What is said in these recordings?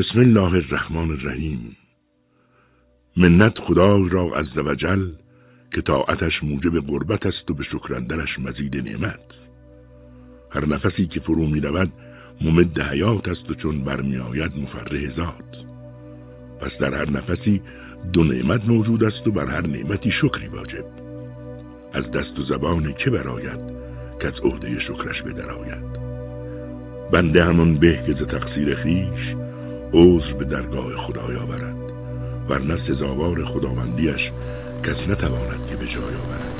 بسم الله الرحمن الرحیم. منت خدای را از وجل که طاعتش موجب قربت است و به شکرندنش مزید نعمت. هر نفسی که فرو می رود ممد حیات است و چون برمیآید مفرح ذات. پس در هر نفسی دو نعمت موجود است و بر هر نعمتی شکری واجب. از دست و زبان که براید که از عهده شکرش بدرآید. بنده همان به که ز تقصیر خیش عذر به درگاه خدای آورد. ورنه سزاوار خداوندیش کس نتواند که به جای آورد.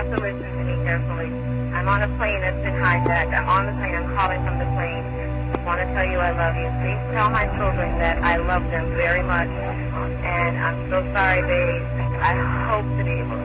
have to listen to me carefully. I'm on a plane that's been hijacked. I'm on the plane. I'm calling from the plane. I want to tell you I love you. Please tell my children that I love them very much. And I'm so sorry, babe. I hope to be able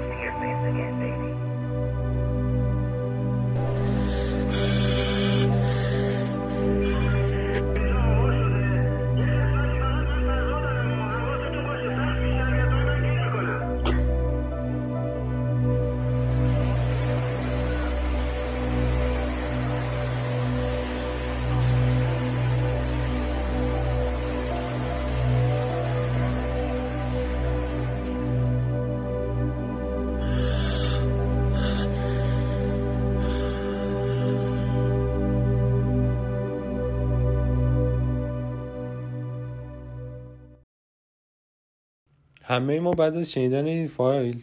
همه ما بعد از شنیدن این فایل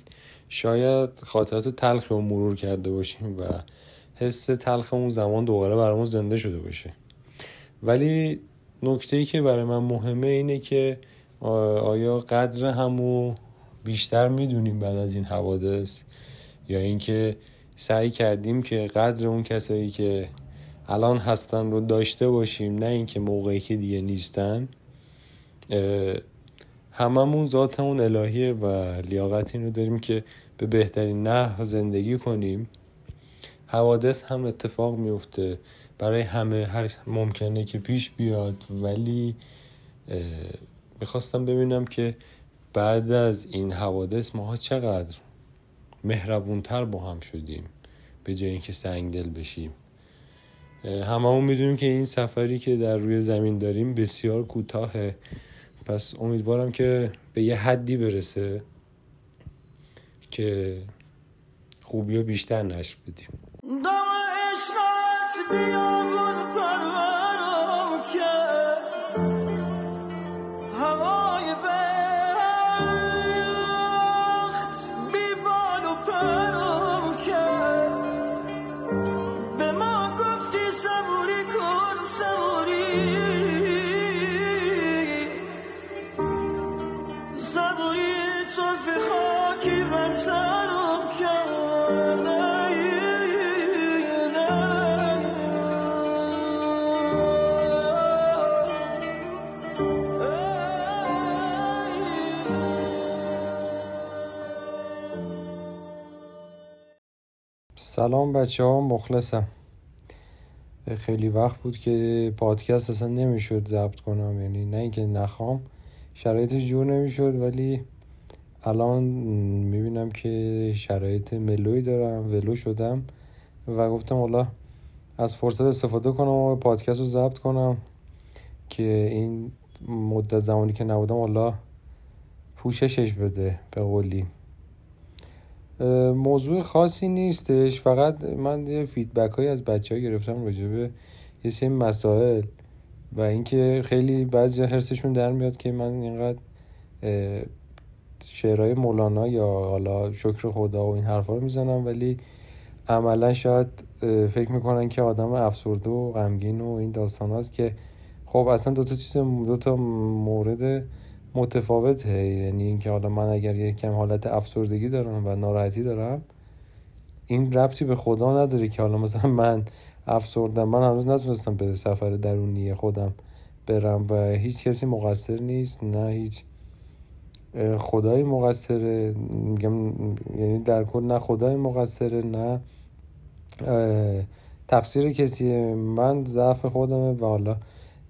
شاید خاطرات تلخ رو مرور کرده باشیم و حس تلخ اون زمان دوباره برامون زنده شده باشه. ولی نکته ای که برای من مهمه اینه که آیا قدر همو بیشتر می‌دونیم بعد از این حوادث؟ یا اینکه سعی کردیم که قدر اون کسایی که الان هستن رو داشته باشیم نه اینکه موقعی که دیگه نیستن هممون ذاتمون الهیه و لیاقت این رو داریم که به بهترین نحو زندگی کنیم. حوادث هم اتفاق میفته. برای همه هر ممکنه که پیش بیاد. ولی می‌خواستم ببینم که بعد از این حوادث ماها چقدر مهربونتر با هم شدیم به جای اینکه سنگ دل بشیم هممون می‌دونیم که این سفری که در روی زمین داریم بسیار کوتاهه پس امیدوارم که به یه حدی برسه که خوبی و بیشتر نشر بدیم. سلام بچه ها مخلصم خیلی وقت بود که پادکست اصلا نمی‌شد ضبط کنم یعنی نه اینکه نخوام شرایطش جور نمی‌شد ولی الان می‌بینم که شرایط ملوی دارم ولو شدم و گفتم حالا از فرصت استفاده کنم و پادکست رو ضبط کنم که این مدت زمانی که نبودم حالا پوششش بده به قولی. موضوع خاصی نیستش. فقط من یه فیدبک های از بچه ها گرفتم راجبه یه سری مسائل و اینکه خیلی بعضی حرسشون در میاد که من اینقدر شعرهای مولانا یا حالا شکر خدا و این حرفا رو می‌زنم ولی عملا شاید فکر می‌کنن که آدم افسرده و غمگین و این داستان هاست که خب اصلا دو تا چیز دو تا مورد متفاوته. یعنی اینکه حالا من اگر یک کم حالت افسردگی دارم و ناراحتی دارم این ربطی به خدا نداره که حالا مثلا من افسردم. من هنوز نتونستم به سفر درونی خودم برم و هیچ کسی مقصر نیست نه هیچ خدایی مقصره. میگم یعنی در کل نه خدای مقصره نه تقصیر کسی من ضعف خودمه و حالا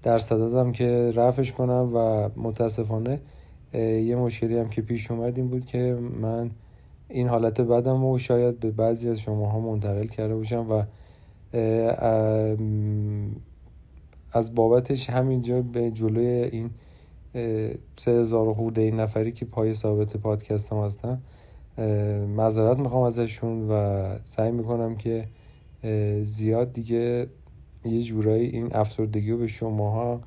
در صدادم که رفش کنم و متاسفانه یه مشکلی هم که پیش اومد این بود که من این حالت بدم و شاید به بعضی از شماها منتقل کرده باشم و از بابتش همینجا به جلوی این سه هزار خورده این نفری که پای ثابت پادکست هم هستن معذرت می‌خوام ازشون و سعی می‌کنم که زیاد دیگه یه جورایی این افسردگی رو به شماها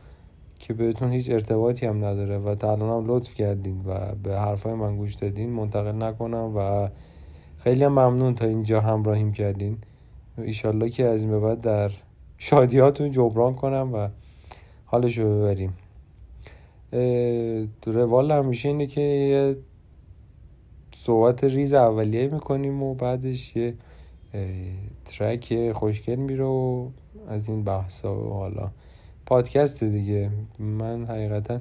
که بهتون هیچ ارتباطی هم نداره و تا الان هم لطف کردین و به حرفای من گوش دادین منتقل نکنم و خیلی هم ممنون تا اینجا همراهیم کردین. ایشالله که از این به بعد در شادیاتون جبران کنم و حالش رو ببریم روال همیشه اینه که صحبت ریز اولیه می‌کنیم و بعدش یه ترک خوشگل میره و از این بحثا و حالا. پادکست دیگه. من حقیقتا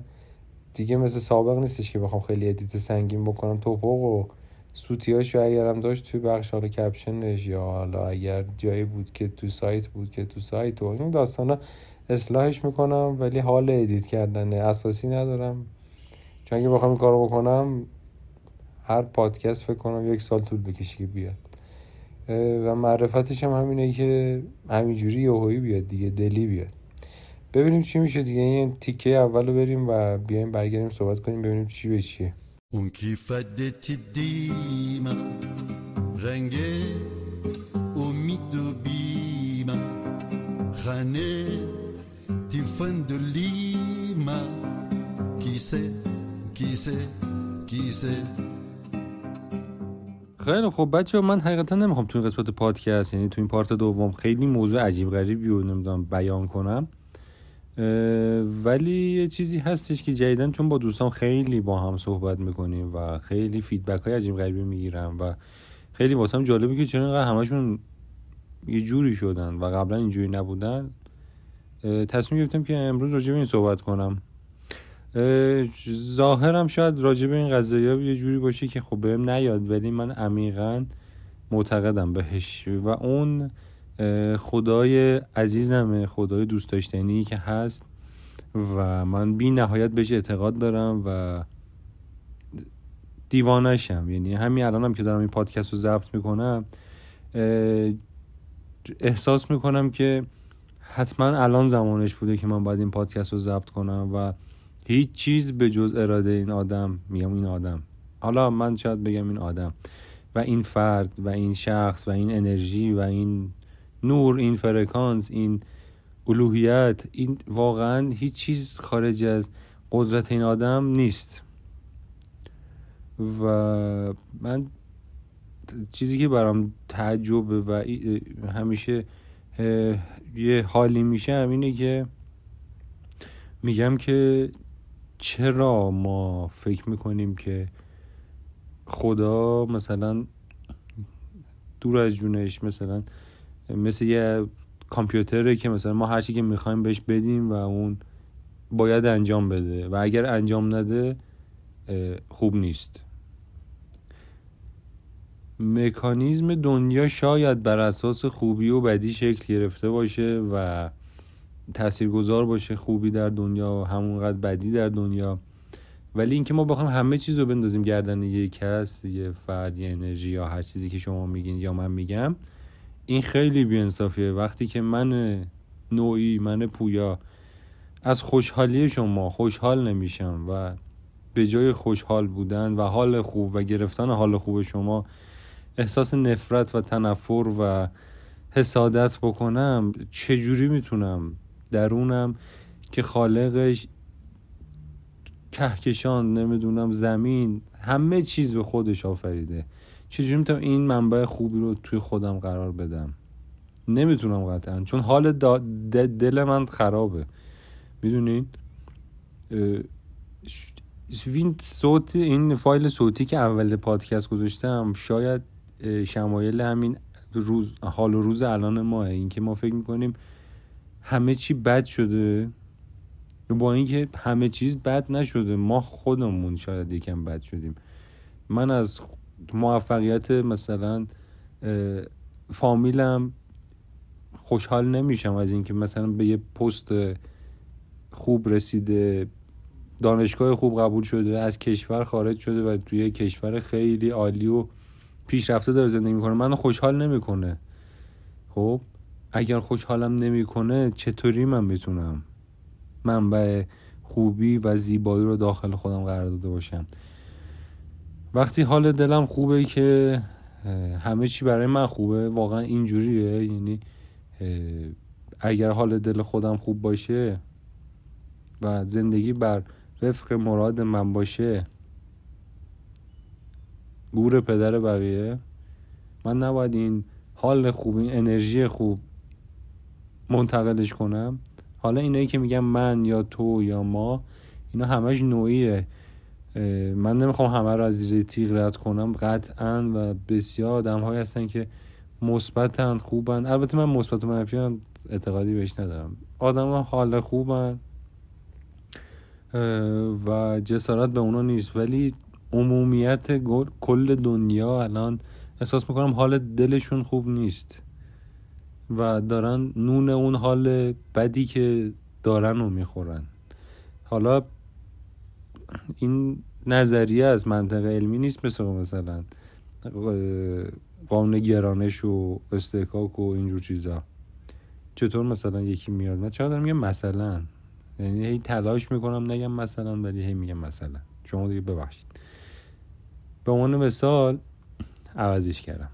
دیگه مثل سابق نیستش که بخوام خیلی edit سنگین بکنم. تپق و سوتیاشو اگرم داشت توی بخش حالا caption ش یا حالا اگر جایی بود که تو سایت بود که تو سایت و این داستانا اصلاحش می‌کنم ولی حال edit کردن اساسی ندارم. چون اگه بخوام این کارو بکنم هر پادکست فکر کنم یک سال طول بکشه که بیاد. و معرفتش هم همینه که همینجوری یهویی بیاد دیگه دلی بیاد. ببینیم چی میشه دیگه. این تیکه اول رو بریم و بیایم برگردیم صحبت کنیم ببینیم چی به چیه. اون dima renge umidu bima khane tifando lima qui sait qui sait qui sait خیلی خب بچه من حقیقتا نمی‌خوام تو این قسمت پادکست یعنی تو این پارت دوم خیلی موضوع عجیب غریبی رو نمی‌دونم بیان کنم. ولی یه چیزی هستش که جدیدن چون با دوستان خیلی با هم صحبت می‌کنیم و خیلی فیدبک های عجیب غریبی می‌گیرم و خیلی واسم جالبه که چرا اینقدر همشون یه جوری شدن و قبلا اینجوری نبودن. تصمیم گرفتم که امروز راجع به این صحبت کنم. ظاهرم شاید راجع به این قضایی یه جوری باشه که خب بهم نیاد ولی من عمیقا معتقدم بهش. و اون خدای عزیزمه خدای دوست داشتنی که هست. و من بی نهایت بهش اعتقاد دارم و دیوانشم یعنی همین الانم هم که دارم این پادکست رو ضبط می‌کنم احساس می‌کنم که حتما الان زمانش بوده که من باید این پادکست رو ضبط کنم و هیچ چیز به جز اراده این آدم میگم این آدم. حالا من شاید بگم این آدم. و این فرد و این شخص و این انرژی و این نور این فرکانس این الوهیت این واقعا هیچ چیز خارج از قدرت این آدم نیست. و من چیزی که برام تعجب و همیشه یه حالی میشه اینه که میگم که چرا ما فکر می‌کنیم که خدا مثلا دور از جونش مثلا مثل یه کامپیوتره که مثلا ما هرچی که می‌خوایم بهش بدیم و اون باید انجام بده و اگر انجام نده خوب نیست. مکانیزم دنیا شاید بر اساس خوبی و بدی شکل گرفته باشه و تاثیرگذار باشه خوبی در دنیا و همونقدر بدی در دنیا. ولی اینکه ما بخوایم همه چیز رو بندازیم گردن یه کس یه فرد یه انرژی یا هر چیزی که شما میگین یا من میگم این خیلی بیانصافیه. وقتی که من نوعی من پویا از خوشحالی شما خوشحال نمیشم و به جای خوشحال بودن و حال خوب و گرفتن حال خوب شما احساس نفرت و تنفر و حسادت بکنم چجوری می‌تونم درونم که خالقش کهکشان نمی‌دونم زمین همه چیز به خودش آفریده. چجوری می‌تونم این منبع خوبی رو توی خودم قرار بدم؟ نمی‌تونم قطعا چون حال دل من خرابه. می‌دونین این صوت این فایل صوتی که اول پادکست گذاشتم شاید شمایل همین روز حال و روز الان ماه اینکه ما فکر می‌کنیم همه چی بد شده؟ با اینکه همه چیز بد نشده. ما خودمون شاید یکم بد شدیم. من از موفقیت مثلا فامیلم خوشحال نمیشم از اینکه مثلا به یه پست خوب رسیده دانشگاه خوب قبول شده از کشور خارج شده و توی کشور خیلی عالی و پیشرفته داره زندگی می‌کنه. منو خوشحال نمی‌کنه. خب؟ اگر خوشحالم نمی‌کنه چطوری من می‌تونم منبع خوبی و زیبایی رو داخل خودم قرار داده باشم. وقتی حال دلم خوبه که همه چی برای من خوبه واقعا اینجوریه. یعنی اگر حال دل خودم خوب باشه و زندگی بر وفق مراد من باشه گور پدر بقیه من نباید این حال خوب این انرژی خوب منتقلش کنم. حالا اینایی که میگم من یا تو یا ما اینا همش نوعیه. من نمی‌خوام همه رو از زیر تیغ رد کنم. قطعا و بسیار آدم های هستن که مثبتن خوبن. البته من مثبت و منفی هم اعتقادی بهش ندارم. آدم ها حال خوبن و جسارت به اونا نیست. ولی عمومیت کل دنیا الان احساس می‌کنم حال دلشون خوب نیست. و دارن نون اون حال بدی که دارن رو می‌خورن. حالا این نظریه از منطقه علمی نیست مثل مثلا قانون گرانش و استحکاک و اینجور چیزا. چطور مثلا یکی میاد؟ من چرا دارم میگم مثلا. یعنی هی تلاش می‌کنم نگم مثلا ولی هی میگم مثلا. شما دیگه ببخشید. به عنوان مثال عوضش کردم.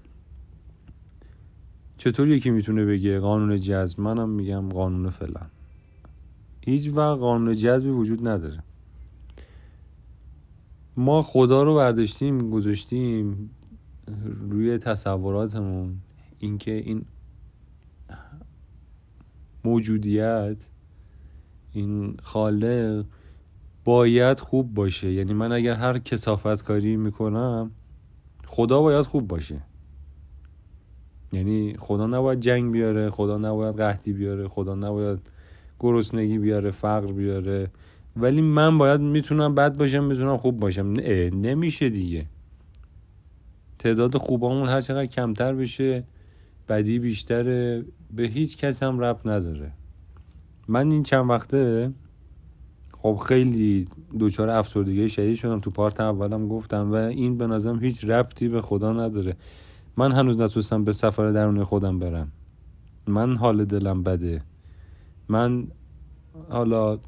چطور یکی می‌تونه بگه قانون جذب؟ منم میگم قانون فلان. هیچ وقت قانون جذبی وجود نداره. ما خدا رو برداشتیم گذاشتیم روی تصوراتمون. اینکه این موجودیت این خالق باید خوب باشه. یعنی من اگر هر کسافت کاری می‌کنم خدا باید خوب باشه. یعنی خدا نباید جنگ بیاره خدا نباید قحطی بیاره خدا نباید گرسنگی بیاره فقر بیاره. ولی من باید می‌تونم بد باشم می‌تونم خوب باشم. نه نمیشه دیگه. تعداد خوبامون هر چقدر کمتر بشه بدی بیشتره. به هیچ کس هم رب نداره. من این چند وقته خب خیلی دچار افسردگی شدید شدم. تو part اولم گفتم و این به نظرم هیچ ربطی به خدا نداره. من هنوز نتونستم به سفر درون خودم برم. من حال دلم بده. من حالا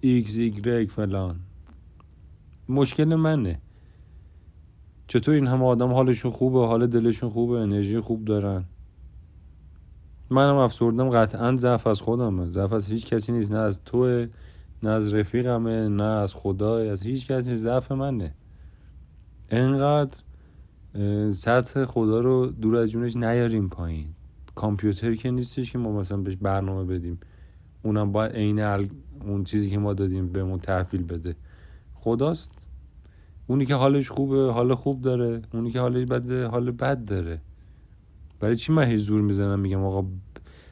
ایکس ایگرگ فلان. مشکل منه. چطور این همه آدم حالشون خوبه؟ حال دلشون خوبه؟ انرژی خوب دارن؟ منم افسردم. قطعا ضعف از خودمه. ضعف از هیچ کسی نیست. نه از تو نه از رفیقمه نه از خدا از هیچ کسی ضعف منه. انقدر سطح خدا رو دور از جونش نیاریم پایین. کامپیوتر که نیستش که ما مثلا بهش برنامه بدیم. اونم باید عین اون چیزی که ما دادیم بهمون تحویل بده. خداست. اونی که حالش خوبه حال خوب داره. اونی که حالش بده حال بد داره. برای چی من هیچ زور می‌زنم میگم آقا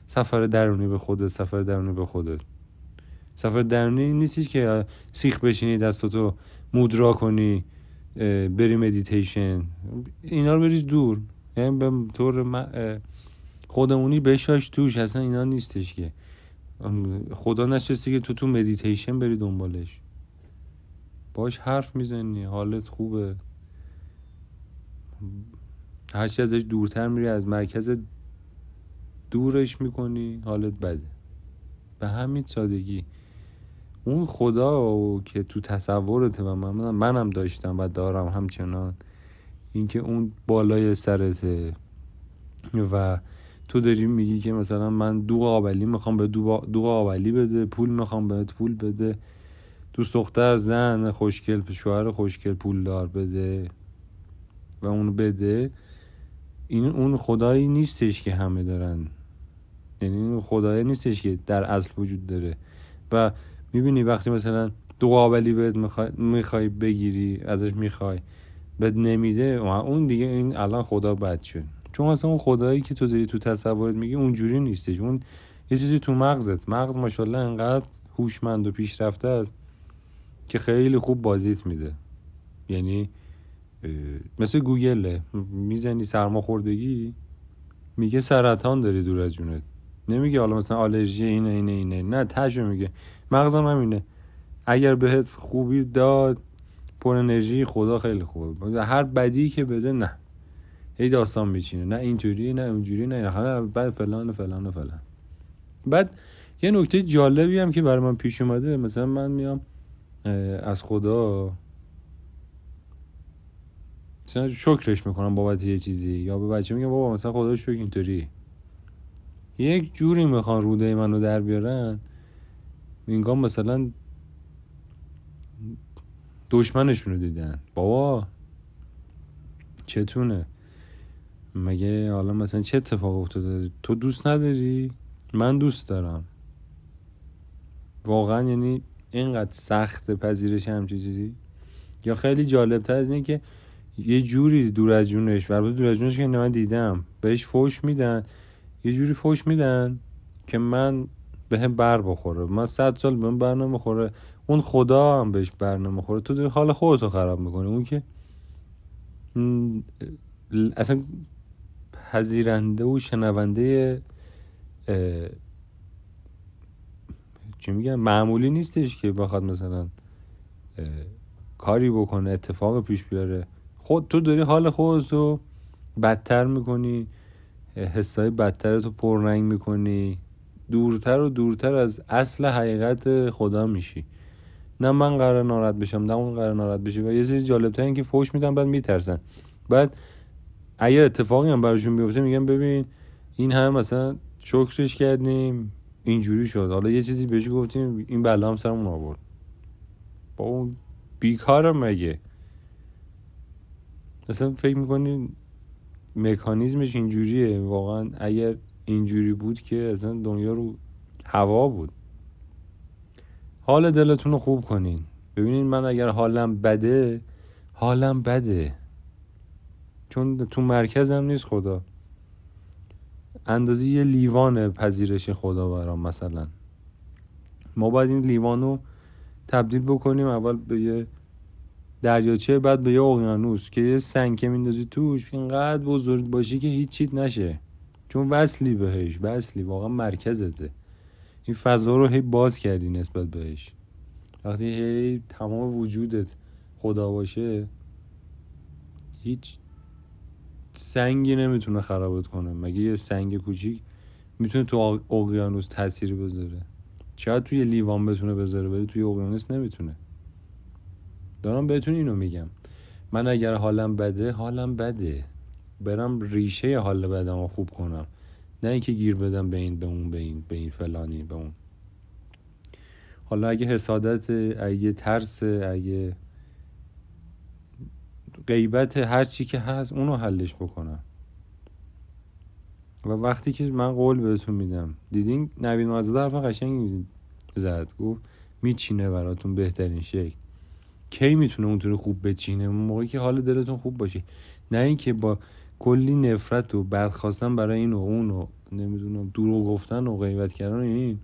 سفر درونی به خودت سفر درونی به خودت. سفر درونی نیستش که سیخ بشینی دستاتو مودرا کنی. بری مدیتیشن اینا رو بریز دور. یعنی به طور خودمونی بشاش توش. اصلا اینا نیستش که. خدا نشسته که تو تو مدیتیشن بری دنبالش. باش حرف می‌زنی. حالت خوبه. هرچی ازش دورتر میری از مرکز دورش می‌کنی. حالت بده. به همین سادگی. اون خدا که تو تصورت و من منم داشتم و دارم همچنان اینکه اون بالای سرته و تو داری میگی که مثلا من دو قابلی می‌خوام به دو, دو قابلی بده پول می‌خوام بهت پول بده. دوست دختر زن خوشگل شوهر خوشگل پول دار بده و اون بده. این اون خدایی نیستش که همه دارن. یعنی اون خدایی نیستش که در اصل وجود داره. و می‌بینی وقتی مثلا دو قابلی بهت می‌خوای, می‌خوای بگیری ازش می‌خوای بهت نمیده اون دیگه این الان خدا بد شد. چون اصلا اون خدایی که تو داری تو تصورت میگی اونجوری نیستش. اون یه چیزی تو مغزت. مغز ماشاءالله انقدر هوشمند و پیشرفته است که خیلی خوب بازیت میده. یعنی مثل گوگله. می‌زنی سرماخوردگی میگه سرطان داری دور از جونت. نمیگه حالا مثلا آلرژی اینه اینه اینه. نه تجو میگه. مغزم همینه اگر بهت خوبی داد پر انرژی خدا خیلی خوبه. هر بدی که بده نه. هی داستان میچینه. نه اینجوری نه اونجوری نه نه بعد فلان و فلان و فلان. بعد یه نکته جالبی هم که برای من پیش اومده. مثلا من میام از خدا شکرش می‌کنم بابت یه چیزی. یا به بچه میگم بابا مثلا خدا شکر اینطوری. یک جوری می‌خوان روده منو در بیارن؟ اینگاه مثلا دشمنشونو دیدن. بابا چتونه؟ مگه حالا مثلا چه اتفاق افتاده؟ تو دوست نداری؟ من دوست دارم. واقعا یعنی اینقدر سخت پذیرش همچی چیزی؟ یا خیلی جالب تر از اینه که یه جوری دور از جونش و دور از جونش که من دیدم. بهش فوش میدن. یه جوری فوش میدن که من به هم بر بخوره. من صد سال به هم بر نمی‌خوره. اون خدا هم بهش بر نمی‌خوره. تو حال خودتو خراب می‌کنه اون که اصلا پذیرنده و شنونده چی میگم معمولی نیستش که بخواد مثلا کاری بکنه اتفاق پیش بیاره. خود تو داری حال خودتو بدتر می‌کنی. حسای بدتر تو پررنگ می‌کنی. دورتر و دورتر از اصل حقیقت خدا میشی. نه من قرار ناراحت بشم نه اون قرار ناراحت بشه و یه سری جالبتر این که فوش میدن بعد میترسن. بعد اگر اتفاقی هم براشون بیفته میگم ببین این هم مثلا شکرش کردیم اینجوری شد. حالا یه چیزی بهش گفتیم این بلا هم سرمون آورد. با اون بیکارم مگه؟ اصلا فکر می‌کنی مکانیزمش اینجوریه. واقعا اگر اینجوری بود که اصلا دنیا رو هوا بود. حال دلتون رو خوب کنین. ببینین من اگر حالم بده حالم بده. چون تو مرکزم نیست خدا. اندازه یه لیوان پذیرش خدا برام مثلا. ما باید این لیوان رو تبدیل بکنیم. اول به یه دریاچه بعد به یه اقیانوس که یه سنگ میندازی توش اینقدر بزرگ باشی که هیچ چیت نشه. چون وصلی بهش وصلی واقعا مرکزته. این فضا رو هی باز کردی نسبت بهش. وقتی هی تمام وجودت خدا باشه هیچ سنگی نمی‌تونه خرابت کنه. مگه یه سنگ کوچیک می‌تونه تو اقیانوس تاثیر بذاره؟ شاید توی لیوان بتونه بذاره ولی توی اقیانوس نمی‌تونه؟ دارم بهتون اینو میگم. من اگر حالم بده حالم بده. برم ریشه حال بدم رو خوب کنم. نه اینکه گیر بدم به این به اون به این به این فلانی به اون. حالا اگه حسادت اگه ترس اگه غیبت هر چی که هست اونو حلش بکنم. و وقتی که من قول بهتون میدم. دیدین نوید مازده حرف قشنگ زد. گفت میچینه براتون بهترین شکل. کی می‌تونه اونطوری خوب بچینه؟ اون موقعی که حال دلتون خوب باشه. نه اینکه با کلی نفرت و بدخواستن برای این و اون و نمی‌دونم دروغ گفتن و غیبت کردن این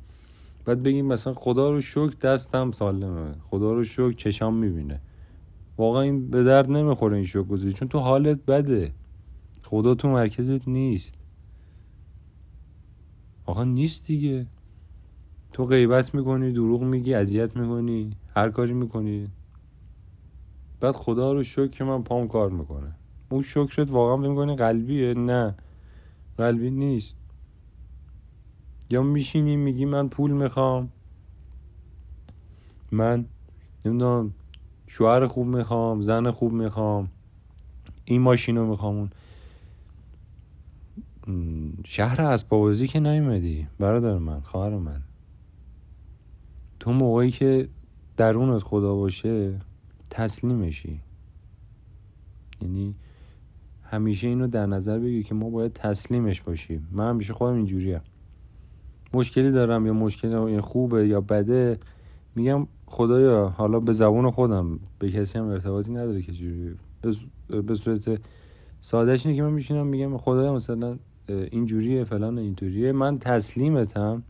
بعد بگیم مثلا خدا رو شکر دستم سالمه خدا رو شکر چشام می‌بینه. واقعا این به درد نمی‌خوره این شکر گذاری چون تو حالت بده. خدا تو مرکزت نیست. آقا نیست دیگه. تو غیبت می‌کنی دروغ میگی اذیت می‌کنی هر کاری می‌کنی. بعد خدا رو شکر که من پام کار می‌کنه. اون شکرت واقعا می‌کنی قلبیه؟ نه. قلبی نیست. یا میشینی میگی من پول می‌خوام. من نمی‌دونم شوهر خوب می‌خوام زن خوب می‌خوام. این ماشین رو می‌خوام شهر اسبابازی که نیومدی برادر من خواهر من. تو موقعی که درونت خدا باشه تسلیمشی یعنی همیشه اینو در نظر بگی که ما باید تسلیمش باشیم. من همیشه خودم اینجوریم مشکلی دارم یا مشکلی خوبه یا بده میگم خدایا حالا به زبون خودم به کسی هم ارتباطی نداره که جوری به صورت سادهش اینه که من میشینم میگم خدایا مثلا اینجوریه فلان اینطوریه. من تسلیمتم.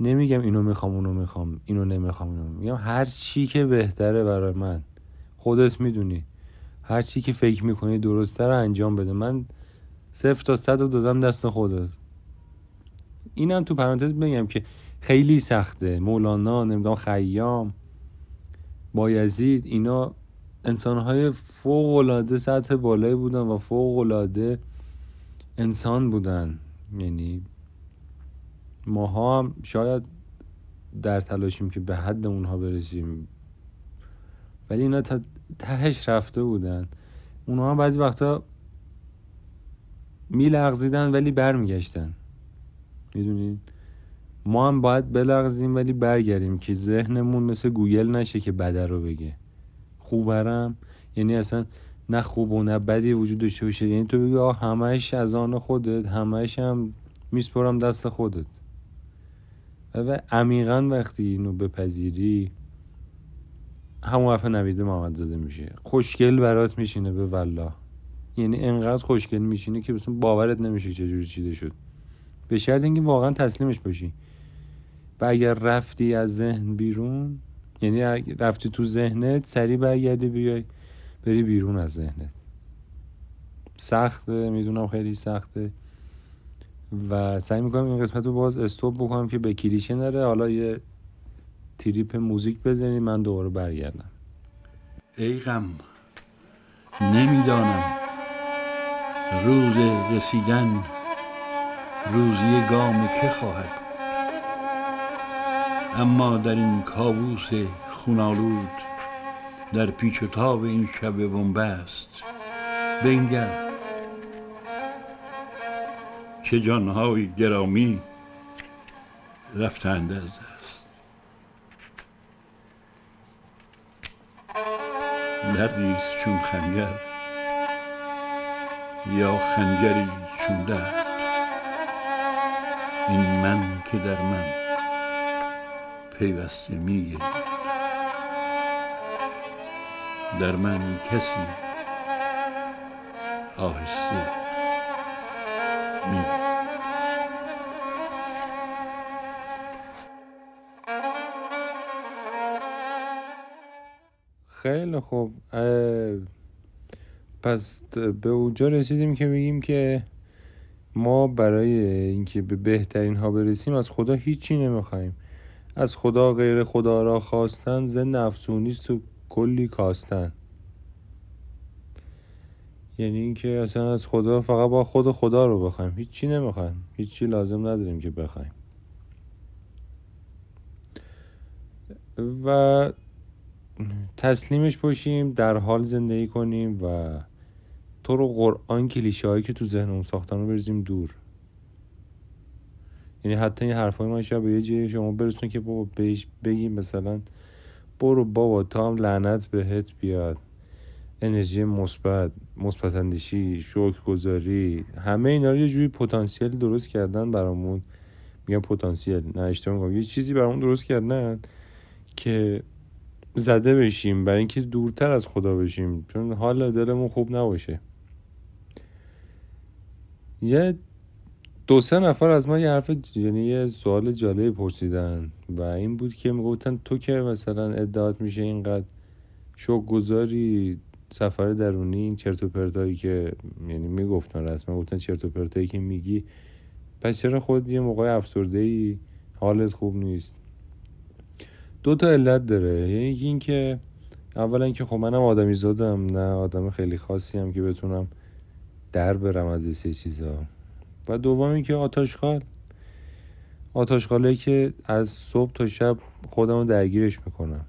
نمیگم اینو می‌خوام اونو می‌خوام اینو نمی‌خوام اینو میگم هر چی که بهتره برای من. خودت می‌دونی. هر چی که فکر می‌کنی درسته رو انجام بده. من صفر تا صد رو دادم دست خودت. اینم تو پرانتز بگم که خیلی سخته. مولانا نمی‌دونم خیام بایزید اینا انسانهای فوق العاده سطح بالایی بودن و فوق العاده انسان بودن. یعنی ماها هم شاید در تلاشیم که به حد اونها برسیم. ولی اینا تا تهش رفته بودن. اونها هم بعضی وقتا میلغزیدن ولی برمیگشتن. می‌دونید؟ ما هم باید بلغزیم ولی برگردیم که ذهنمون مثل گوگل نشه که بده رو بگه. خوبرم؟ یعنی اصلا نه خوب و نه بدی وجود داشته باشه. یعنی تو بگی آه از آن خودت همش هم میسپرم دست خودت. و عمیقا وقتی اینو بپذیری همون وقت نویده محمد زاده میشه. خوشگل برات میشینه به والله. یعنی انقدر خوشگل میشینه که مثلا باورت نمیشه چجوری چیده شد. به شرط اینکه واقعا تسلیمش باشی. و اگر رفتی از ذهن بیرون یعنی رفتی تو ذهنت سریع برگردی بیای بری بیرون از ذهنت. سخته می‌دونم خیلی سخته. و سعی می‌کنم این قسمت رو باز استوب بکنم که به کلیشه نره. حالا یه تریپ موزیک بزنید من دوباره برگردم. ای غم نمی‌دانم. روز رسیدن روزی گام که خواهد اما در این کابوس خونالود در پیچ و تاب این شب بنبست بنگر چه جانهای گرامی رفتند از دست. دردیست چون خنجر یا خنجری چون درد. این من که در من پیوسته میگه. در من کسی آهسته میگه. خیلی خوب. پس به اونجا رسیدیم که میگیم که ما برای اینکه به بهترین ها برسیم از خدا هیچی نمی‌خوایم. از خدا غیر خدا را خواستن زن افسونیست و کلی کاستن. یعنی اینکه اصلا از خدا فقط با خود خدا رو بخوایم. هیچی نمی‌خوایم. هیچی لازم نداریم که بخوایم. و تسلیمش باشیم در حال زندگی کنیم و تو رو قرآن کلیشه هایی که تو ذهنمون ساختن رو بریزیم دور. یعنی حتی این حرفای من شب به یه جایی شما برسون که بابا بهش بگیم مثلا برو بابا تا هم لعنت بهت بیاد. انرژی مثبت مثبت اندیشی شکر گذاری همه اینا رو یه جوری پتانسیل درست کردن برامون. میگم پتانسیل نه اشتباه یه چیزی برامون درست کردن که زده بشیم برای اینکه دورتر از خدا بشیم. چون حال دلمون خوب نباشه. یه دو سه نفر از ما یه حرف یعنی یه سوال جالبی پرسیدن و این بود که می‌گفتن تو که مثلا ادعات میشه اینقدر شوق گذاری سفر درونی این چرت و پرتایی که یعنی می‌گفتن رسما گفتن چرت و پرتایی که میگی. پس چرا خود یه موقع افسرده ای حالت خوب نیست؟ دو تا علت داره. یعنی این که اولا که خب منم آدمی زادم نه آدم خیلی خاصی هم که بتونم در برم از این چیزا. و دومی که آتاشخال آتاشخاله که از صبح تا شب خودم رو درگیرش می‌کنم.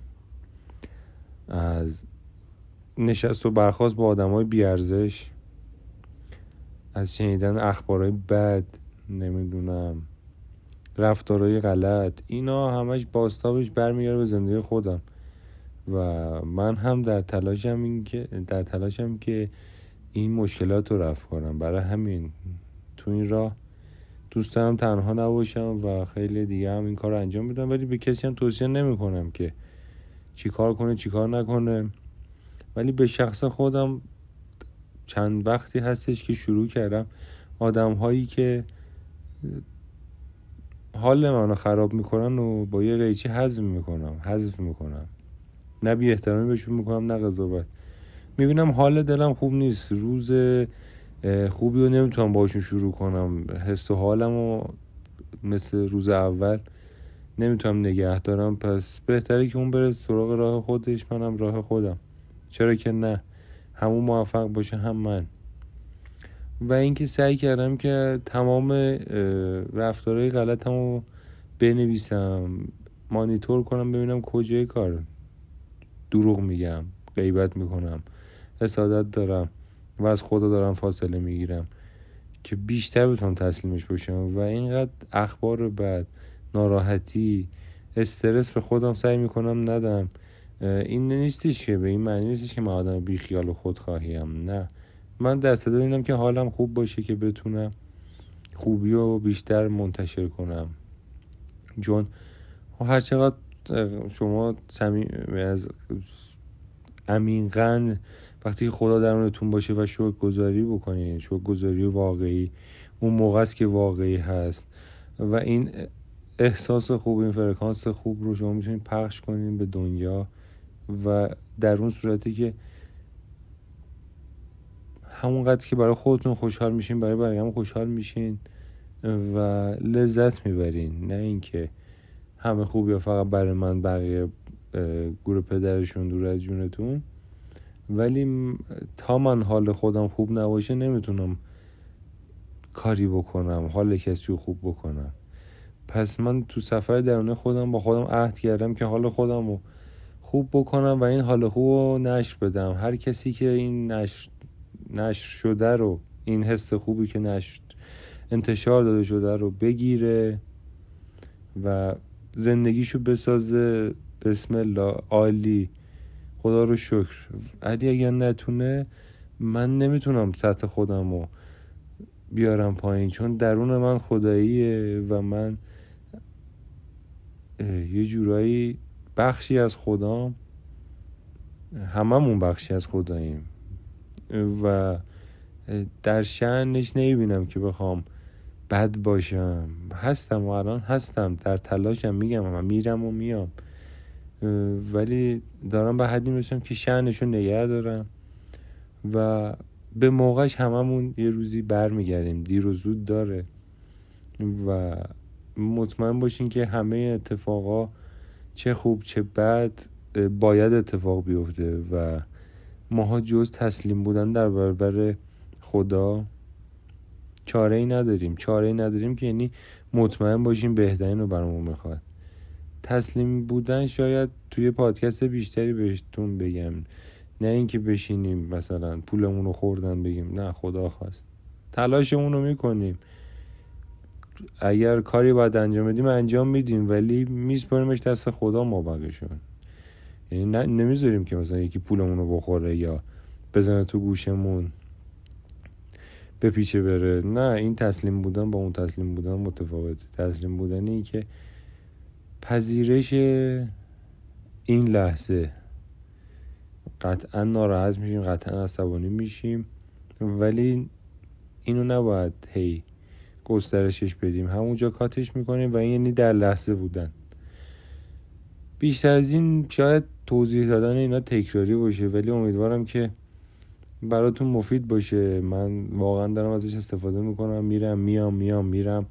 از نشست و برخواست با آدم های بیارزش. از شنیدن اخبارهای بد نمی‌دونم. رفتارهای غلط. اینا همش باستابش برمیگرده به زندگی خودم. و من هم در تلاشم این که در تلاشم که این مشکلات رو رفع کنم. برای همین تو این راه دوست دارم تنها نباشم و خیلی دیگه هم این کار انجام بدم ولی به کسی هم توصیه نمی کنم که چی کار کنه چی کار نکنه. ولی به شخص خودم چند وقتی هستش که شروع کردم. آدم هایی که حال منو خراب می‌کنن و با یه قیچی حذف می‌کنم حذف می‌کنم. نه بی احترامی بهشون می‌کنم نه قضاوت. می‌بینم حال دلم خوب نیست روز خوبی رو نمی‌تونم باشون شروع کنم. حس و حالم و مثل روز اول نمی‌تونم نگه دارم. پس بهتره که اون بره سراغ راه خودش منم راه خودم. چرا که نه؟ همون موفق باشه هم من. و اینکه سعی کردم که تمام رفتارهای غلطم رو بنویسم مانیتور کنم ببینم کجای کار دروغ میگم غیبت می‌کنم حسادت دارم و از خدا دارم فاصله می‌گیرم که بیشتر بتونم تسلیمش باشم. و اینقدر اخبار بعد ناراحتی استرس به خودم سعی می‌کنم ندم. این نیستش که به این معنی نیستش که من آدم بی خیال و خودخواهیم نه. من در صدا اینم که حالم خوب باشه که بتونم خوبی رو بیشتر منتشر کنم. چون هر چقدر شما از عمیقا وقتی خدا درونتون باشه و شکر گذاری بکنید شکر گذاری واقعی اون موقع است که واقعی هست. و این احساس خوب این فرکانس خوب رو شما می‌تونید پخش کنید به دنیا و در اون صورتی که همونقدر که برای خودتون خوشحال میشین برای بقیه هم خوشحال میشین و لذت می‌برین. نه اینکه همه خوب یا فقط برای من بقیه گروه پدرشون دور از جونتون. ولی تا من حال خودم خوب نباشه نمی‌تونم کاری بکنم حال کسی رو خوب بکنم. پس من تو سفر درونه خودم با خودم عهد کردم که حال خودم رو خوب بکنم و این حال خوب رو نشر بدم. هر کسی که این نشر, نشر شده رو این حس خوبی که نشر انتشار داده شده رو بگیره و زندگیشو بسازه. بسم الله عالی. خدا رو شکر. علی اگر نتونه من نمی‌تونم سطح خودم رو بیارم پایین چون درون من خداییه و من یه جورایی بخشی از خدام هممون بخشی از خداییم. و در شعنش نمی‌بینم که بخوام بد باشم. هستم و الان هستم. در تلاشم میگم و میرم و میام ولی دارم به حدی می‌رسم که شعنشون نگه دارم و به موقعش هممون یه روزی برمیگردیم. دیر و زود داره. و مطمئن باشین که همه اتفاقا چه خوب چه بد باید اتفاق بیفته و ماها جز تسلیم بودن در برابر خدا چاره ای نداریم. چاره ای نداریم که یعنی مطمئن باشیم بهترین رو برامون می‌خواد تسلیم بودن شاید توی پادکست بیشتری بهتون بگم. نه اینکه بشینیم مثلا پولمون رو خوردن بگیم. نه خدا خواست. تلاشمون رو می‌کنیم. اگر کاری باید انجام بدیم انجام میدیم. ولی میسپاریمش دست خدا ما بقیه شد یعنی نمی‌ذاریم که مثلا یکی پولمون رو بخوره یا بزنه تو گوشمون پیچه بره. نه این تسلیم بودن با اون تسلیم بودن متفاوت تسلیم بودنی که پذیرش این لحظه. قطعا ناراحت میشیم قطعا عصبانی میشیم ولی اینو نباید هی گسترشش بدیم. همونجا کاتش می‌کنیم و این یعنی در لحظه بودن. بیشتر از این شاید توضیح دادن اینا تکراری باشه ولی امیدوارم که براتون مفید باشه. من واقعا دارم ازش استفاده می‌کنم میرم میام میام میرم.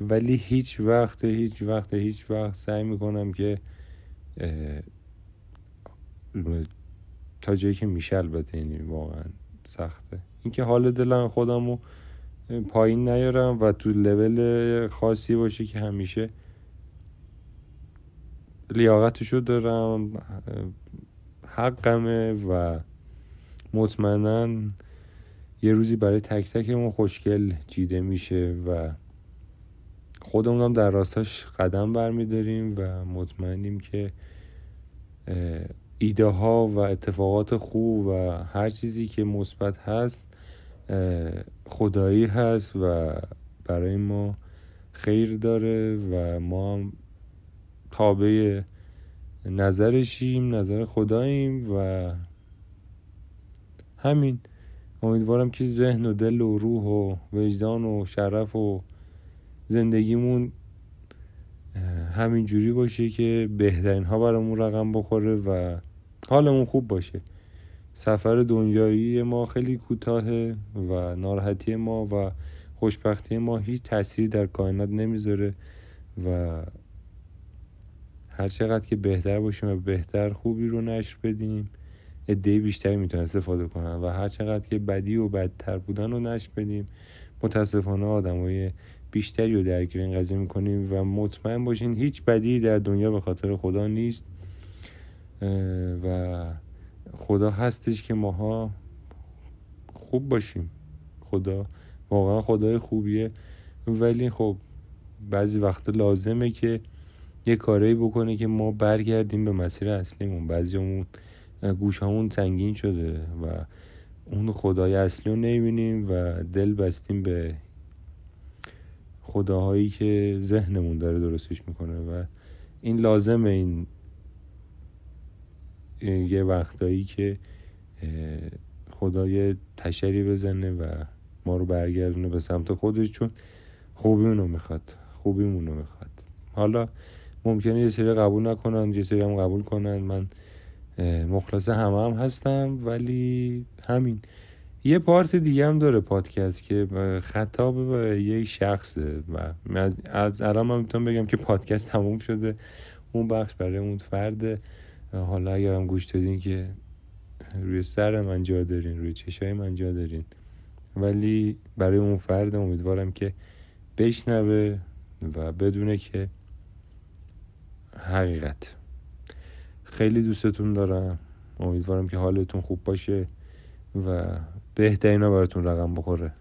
ولی هیچ وقت هیچ وقت هیچ وقت سعی می‌کنم که تا جایی که میشه البته یعنی واقعا سخته. اینکه حال دلم خودم رو پایین نیارم و تو لول خاصی باشه که همیشه لیاقتشو دارم حقمه و مطمئنا یه روزی برای تک تکمون خوشگل جیده میشه و خودمون هم در راستاش قدم برمیداریم و مطمئنیم که ایده ها و اتفاقات خوب و هر چیزی که مثبت هست خدایی هست و برای ما خیر داره و ما هم تابع نظرشیم نظر خداییم و همین. امیدوارم که ذهن و دل و روح و وجدان و شرف و زندگیمون همین جوری باشه که بهترین ها برامون رقم بخوره و حالمون خوب باشه. سفر دنیایی ما خیلی کوتاهه و ناراحتی ما و خوشبختی ما هیچ تأثیری در کائنات نمی‌ذاره و هر چقدر که بهتر باشیم و بهتر خوبی رو نشر بدیم عده بیشتری می‌تونن استفاده کنن و هر چقدر که بدی و بدتر بودن رو نشر بدیم متاسفانه آدمای بیشتری رو درگیر این قضیه می‌کنیم و مطمئن باشین هیچ بدی در دنیا به خاطر خدا نیست و خدا هستش که ماها خوب باشیم. خدا واقعا خدای خوبیه. ولی خب بعضی وقتا لازمه که یه کاری بکنه که ما برگردیم به مسیر اصلیمون. بعضیمون گوشمون سنگین شده و اون خدای اصلی رو نمی‌بینیم و دل بستیم به خداهایی که ذهنمون داره درستش می‌کنه و این لازمه این یه وقتایی که خدا یه تشری بزنه و ما رو برگردونه به سمت خودش چون خوبیمون رو می‌خواد. خوبیمون رو می‌خواد. حالا ممکنه یه سری قبول نکنن یه سری هم قبول کنن من مخلص همه هم هستم ولی همین. یه پارت دیگه هم داره پادکست که خطاب به یه شخصه و از الان من می‌تونم بگم که پادکست تموم شده. اون بخش برای اون فرده حالا اگرم گوش دادین که روی سر من جا دارین روی چشای من جا دارین. ولی برای اون فرد امیدوارم که بشنوه و بدونه که حقیقت. خیلی دوستتون دارم. امیدوارم که حالتون خوب باشه و بهترین ها براتون رقم بخوره.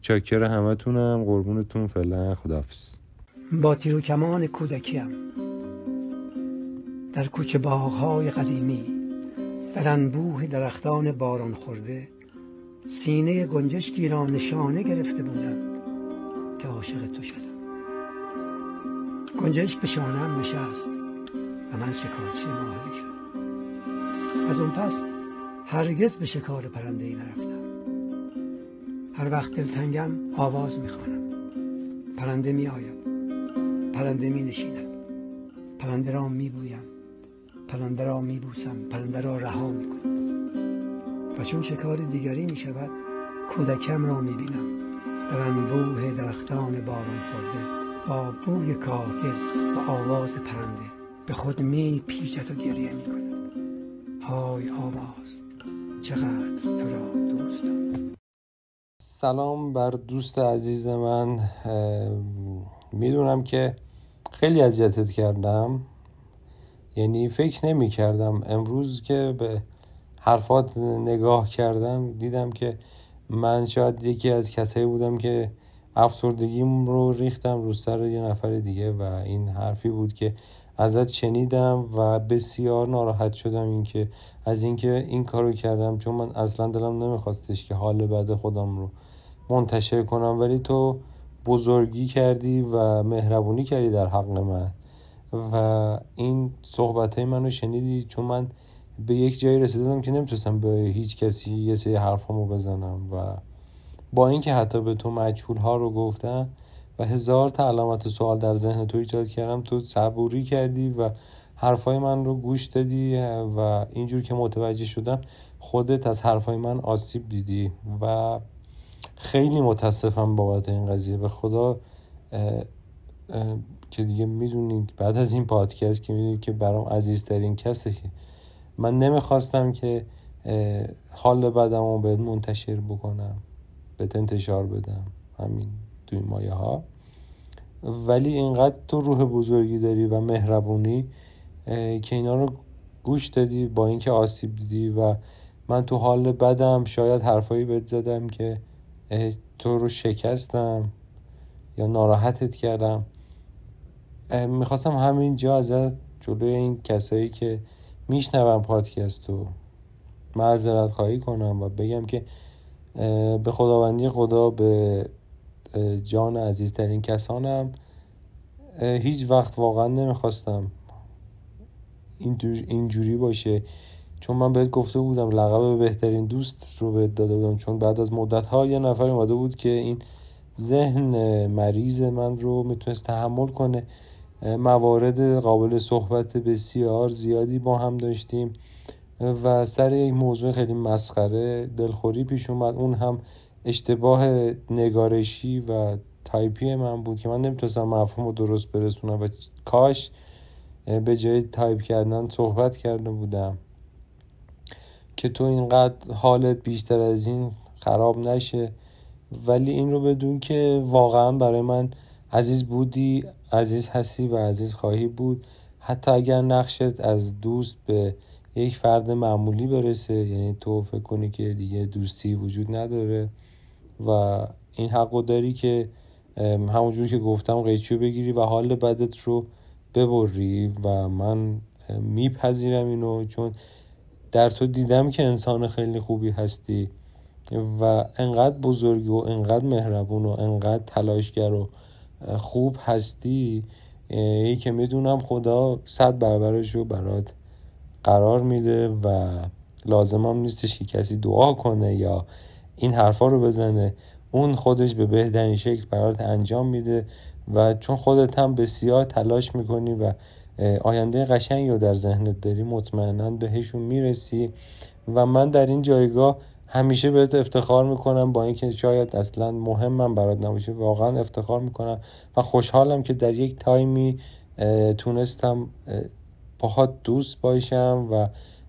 چاکر همتونم. قربونتون. فعلا خدافز با تیر و کمان کودکیم. در کوچه باغهای قدیمی در انبوه درختان باران خورده سینه گنجشکی را نشانه گرفته بودم که عاشق تو شدم. گنجشک به شانم نشست و من شکارچی ماهری شدم از اون پس هرگز به شکار پرنده ای نرفتم. هر وقت دلتنگم آواز می‌خوانم. پرنده می آید پرنده می نشیند پرنده را می بویم پرنده را می بوسم پرنده را رها می کنم و چون شکار دیگری می شود کودکم را می بینم در انبوه درختان باران خورده. با بوی کاهگل و آواز پرنده به خود می پیچد و گریه می کند. های آواز چقدر تو را دوست سلام بر دوست عزیز من. می‌دونم که خیلی اذیتت کردم. یعنی فکر نمی کردم. امروز که به حرفات نگاه کردم دیدم که من شاید یکی از کسایی بودم که افسردگیم رو ریختم رو سر یه نفر دیگه و این حرفی بود که ازت شنیدم و بسیار ناراحت شدم اینکه از اینکه این کارو کردم چون من اصلا دلم نمیخواستش که حال بعد خودم رو منتشر کنم. ولی تو بزرگی کردی و مهربونی کردی در حق من. و این صحبت های منو شنیدی چون من به یک جایی رسیدم که نمی‌تونستم به هیچ کسی یه سری حرفامو بزنم و با اینکه حتی به تو مجهول ها رو گفتم و هزار تا علامت سوال در ذهن تو ایجاد کردم تو صبوری کردی و حرفای من رو گوش دادی و اینجور که متوجه شدم خودت از حرفای من آسیب دیدی و خیلی متاسفم بابت این قضیه. به خدا که دیگه می‌دونید بعد از این پادکست که می‌دونید که برام عزیزترین کسه که من نمی‌خواستم که حال بدم رو بهت منتشر بکنم. بهت انتشار بدم. همین توی مایه ها ولی اینقدر تو روح بزرگی داری و مهربونی که اینا رو گوش دادی با اینکه آسیب دیدی و من تو حال بدم شاید حرفایی بهت زدم که تو رو شکستم یا ناراحتت کردم. می‌خواستم همینجا ازت جلوی این کسایی که میشنوم پادکست رو معذرت خواهی کنم و بگم که به خداوندی خدا به جان عزیزترین کسانم. هیچ وقت واقعا نمی‌خواستم اینجوری باشه. چون من بهت گفته بودم لقب بهترین دوست رو بهت داده بودم چون بعد از مدت ها یه نفر اومده بود که این ذهن مریض من رو می‌تونست تحمل کنه. موارد قابل صحبت بسیار زیادی با هم داشتیم. و سر یک موضوع خیلی مسخره دلخوری پیش اومد. اون هم اشتباه نگارشی و تایپی من بود که من نمی‌تونستم مفهوم رو درست برسونم و کاش به جای تایپ کردن صحبت کرده بودم. که تو اینقدر حالت بیشتر از این خراب نشه. ولی این رو بدون که واقعا برای من عزیز بودی عزیز هستی و عزیز خواهی بود. حتی اگر نقشت از دوست به یک فرد معمولی برسه یعنی تو فکر کنی که دیگه دوستی وجود نداره و این حق داری که همونجور که گفتم قیچیو بگیری و حال بدت رو ببری و من میپذیرم اینو چون در تو دیدم که انسان خیلی خوبی هستی و انقدر بزرگی و انقدر مهربون و انقدر تلاشگر و خوب هستی ای که می‌دونم خدا صد برابرش رو برات قرار میده و لازمم نیستش که کسی دعا کنه یا این حرفا رو بزنه. اون خودش به بهترین شکل برات انجام میده و چون خودت هم بسیار تلاش می‌کنی و آینده قشنگی رو در ذهنت داری مطمئنا بهشون می‌رسی و من در این جایگاه همیشه بهت افتخار می‌کنم با اینکه شاید اصلا مهمم برات نباشه. واقعا افتخار می‌کنم و خوشحالم که در یک تایمی تونستم باهات دوست باشم و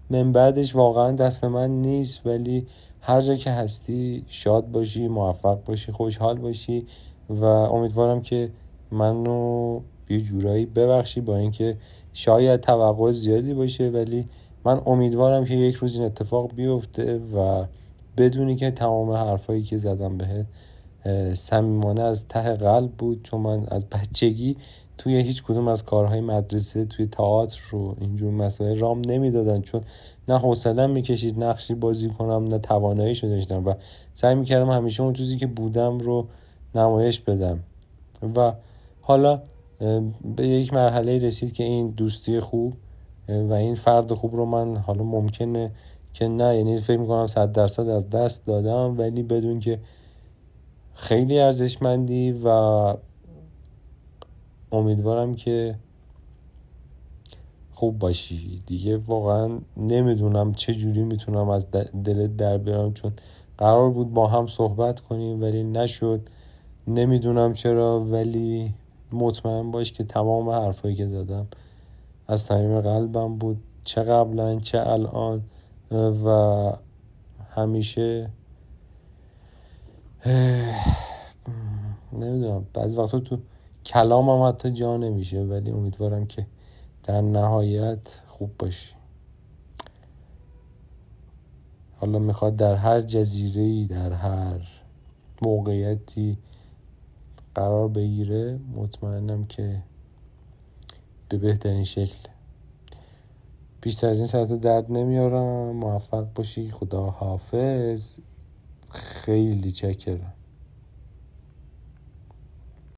من بعدش واقعا دست من نیست ولی هر جا که هستی شاد باشی موفق باشی خوشحال باشی و امیدوارم که منو یه جورایی ببخشی با اینکه شاید توقع زیادی باشه ولی من امیدوارم که یک روز این اتفاق بیفته و بدونی که تمام حرفایی که زدم بهت صمیمانه از ته قلب بود چون من از بچگی توی هیچ کدوم از کارهای مدرسه توی تئاتر رو اینجور مسائل رام نمی‌دادن. چون نه حوصله می‌کشید نقشی بازی کنم نه تواناییشو داشتم و سعی می‌کردم همیشه اون چیزی که بودم رو نمایش بدم. و حالا به یک مرحله رسید که این دوستی خوب و این فرد خوب رو من حالا ممکنه که نه یعنی فکر می‌کنم صد درصد از دست دادم ولی بدون که خیلی ارزشمندی و امیدوارم که خوب باشی. دیگه واقعا نمی‌دونم چه جوری می‌تونم از دلت در بیارم چون قرار بود با هم صحبت کنیم ولی نشد. نمی‌دونم چرا ولی مطمئن باش که تمام حرفایی که زدم از صمیم قلبم بود. چه قبلا چه الان و همیشه نمی‌دونم. بعضی وقتا تو کلامم حتی جا نمیشه ولی امیدوارم که در نهایت خوب باشی. حالا می‌خواد در هر جزیره در هر موقعیتی قرار بگیره مطمئنم که به بهترین شکل. بیشتر از این ساعت درد نمیارم. موفق باشی. خدا حافظ خیلی چکرم.